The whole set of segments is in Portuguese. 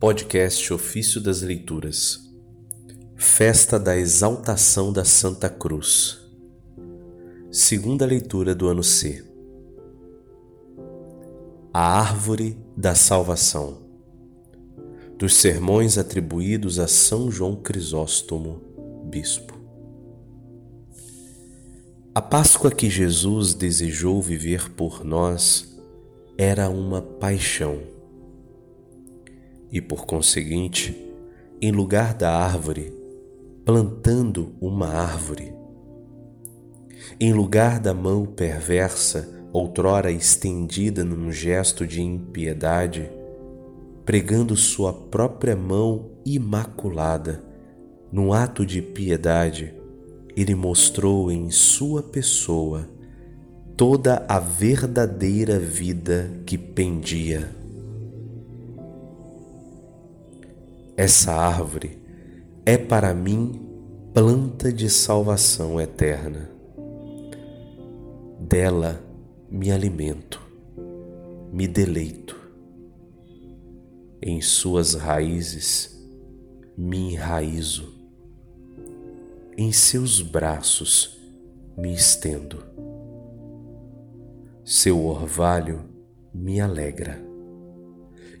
Podcast Ofício das Leituras. Festa da Exaltação da Santa Cruz. Segunda leitura do ano C. A Árvore da Salvação. Dos sermões atribuídos a São João Crisóstomo, Bispo. A Páscoa que Jesus desejou viver por nós era uma paixão. E por conseguinte, em lugar da árvore, plantando uma árvore. Em lugar da mão perversa, outrora estendida num gesto de impiedade, pregando sua própria mão imaculada, num ato de piedade, ele mostrou em sua pessoa toda a verdadeira vida que pendia. Essa árvore é para mim planta de salvação eterna. Dela me alimento, me deleito. Em suas raízes me enraizo. Em seus braços me estendo seu orvalho me alegra,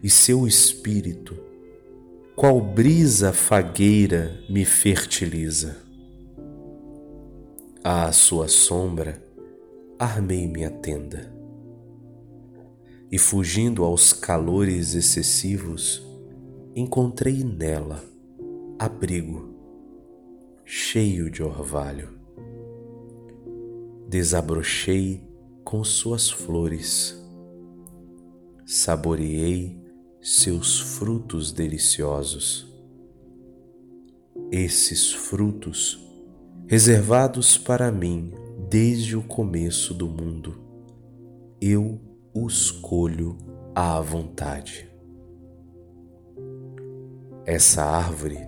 e seu espírito, qual brisa fagueira, me fertiliza. À sua sombra, armei minha tenda, e fugindo aos calores excessivos, encontrei nela abrigo, cheio de orvalho. Desabrochei com suas flores. Saboreei seus frutos deliciosos. Esses frutos, reservados para mim desde o começo do mundo, eu os colho à vontade. Essa árvore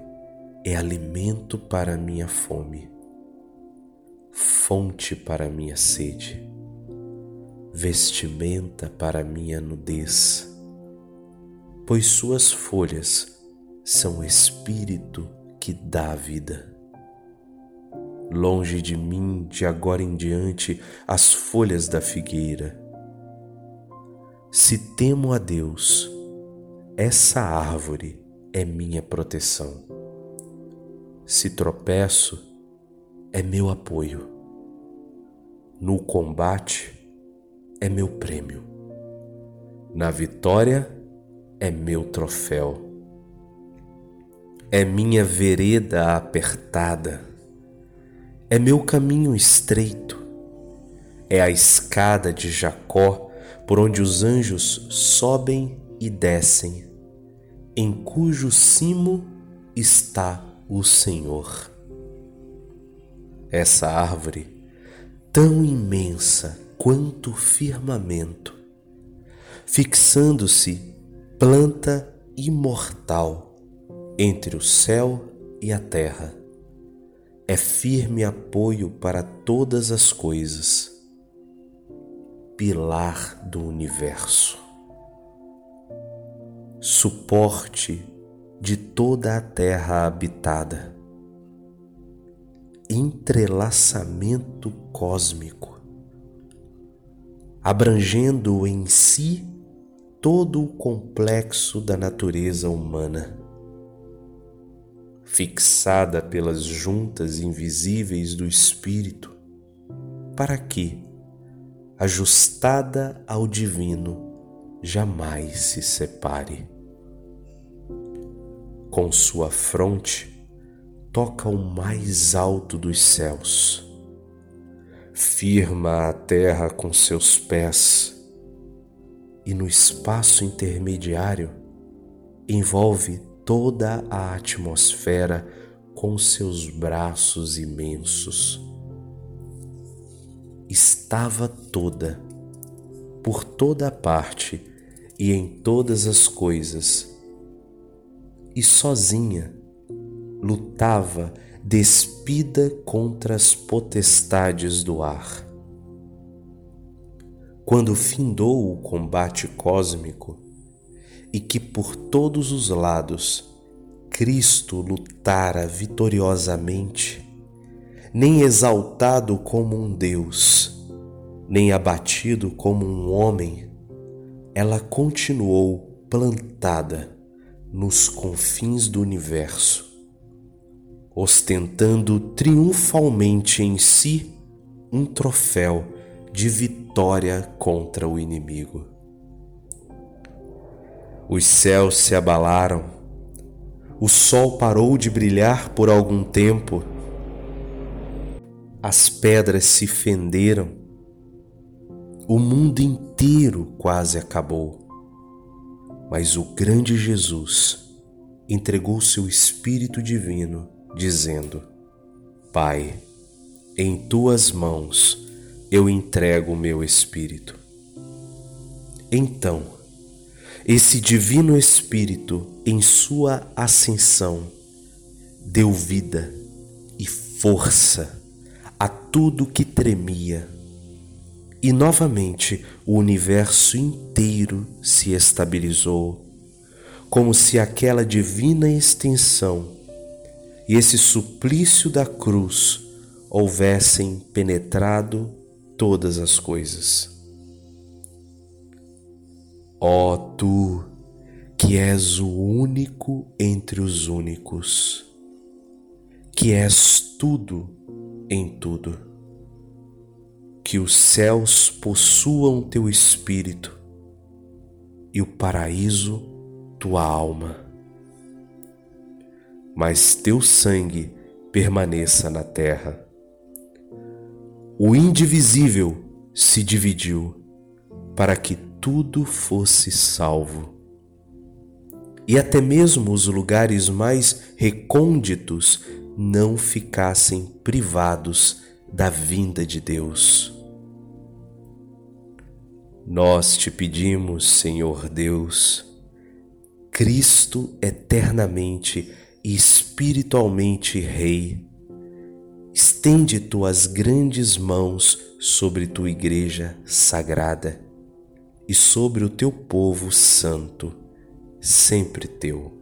é alimento para minha fome, fonte para minha sede vestimenta para minha nudez, pois suas folhas são o espírito que dá vida. Longe de mim, de agora em diante, as folhas da figueira. Se temo a Deus, essa árvore é minha proteção. Se tropeço, é meu apoio. No combate, é meu prêmio. Na vitória é meu troféu. É minha vereda apertada. É meu caminho estreito. É a escada de Jacó por onde os anjos sobem e descem, em cujo cimo está o Senhor. Essa árvore, tão imensa, quanto firmamento, fixando-se planta imortal entre o céu e a terra. É firme apoio para todas as coisas, pilar do universo, suporte de toda a terra habitada, entrelaçamento cósmico. Abrangendo em si todo o complexo da natureza humana. Fixada pelas juntas invisíveis do espírito, para que, ajustada ao divino, jamais se separe. Com sua fronte, toca o mais alto dos céus firma a terra com seus pés e no espaço intermediário envolve toda a atmosfera com seus braços imensos. Estava toda, por toda parte e em todas as coisas, e sozinha lutava despida contra as potestades do ar. Quando findou o combate cósmico, e que por todos os lados Cristo lutara vitoriosamente, nem exaltado como um Deus, nem abatido como um homem, ela continuou plantada nos confins do universo, ostentando triunfalmente em si um troféu de vitória contra o inimigo. Os céus se abalaram, o sol parou de brilhar por algum tempo, as pedras se fenderam, o mundo inteiro quase acabou. Mas o grande Jesus entregou seu Espírito Divino, dizendo: Pai, em tuas mãos eu entrego o meu espírito. Então, esse Divino Espírito, em sua ascensão, deu vida e força a tudo que tremia, e novamente o universo inteiro se estabilizou, como se aquela divina extensão e esse suplício da cruz houvessem penetrado todas as coisas. Ó oh, tu, que és o único entre os únicos, que és tudo em tudo, que os céus possuam teu espírito e o paraíso tua alma, mas teu sangue permaneça na terra. O indivisível se dividiu para que tudo fosse salvo. E até mesmo os lugares mais recônditos não ficassem privados da vinda de Deus. Nós te pedimos, Senhor Deus, Cristo eternamente e espiritualmente Rei, estende tuas grandes mãos sobre tua igreja sagrada e sobre o teu povo santo, sempre teu.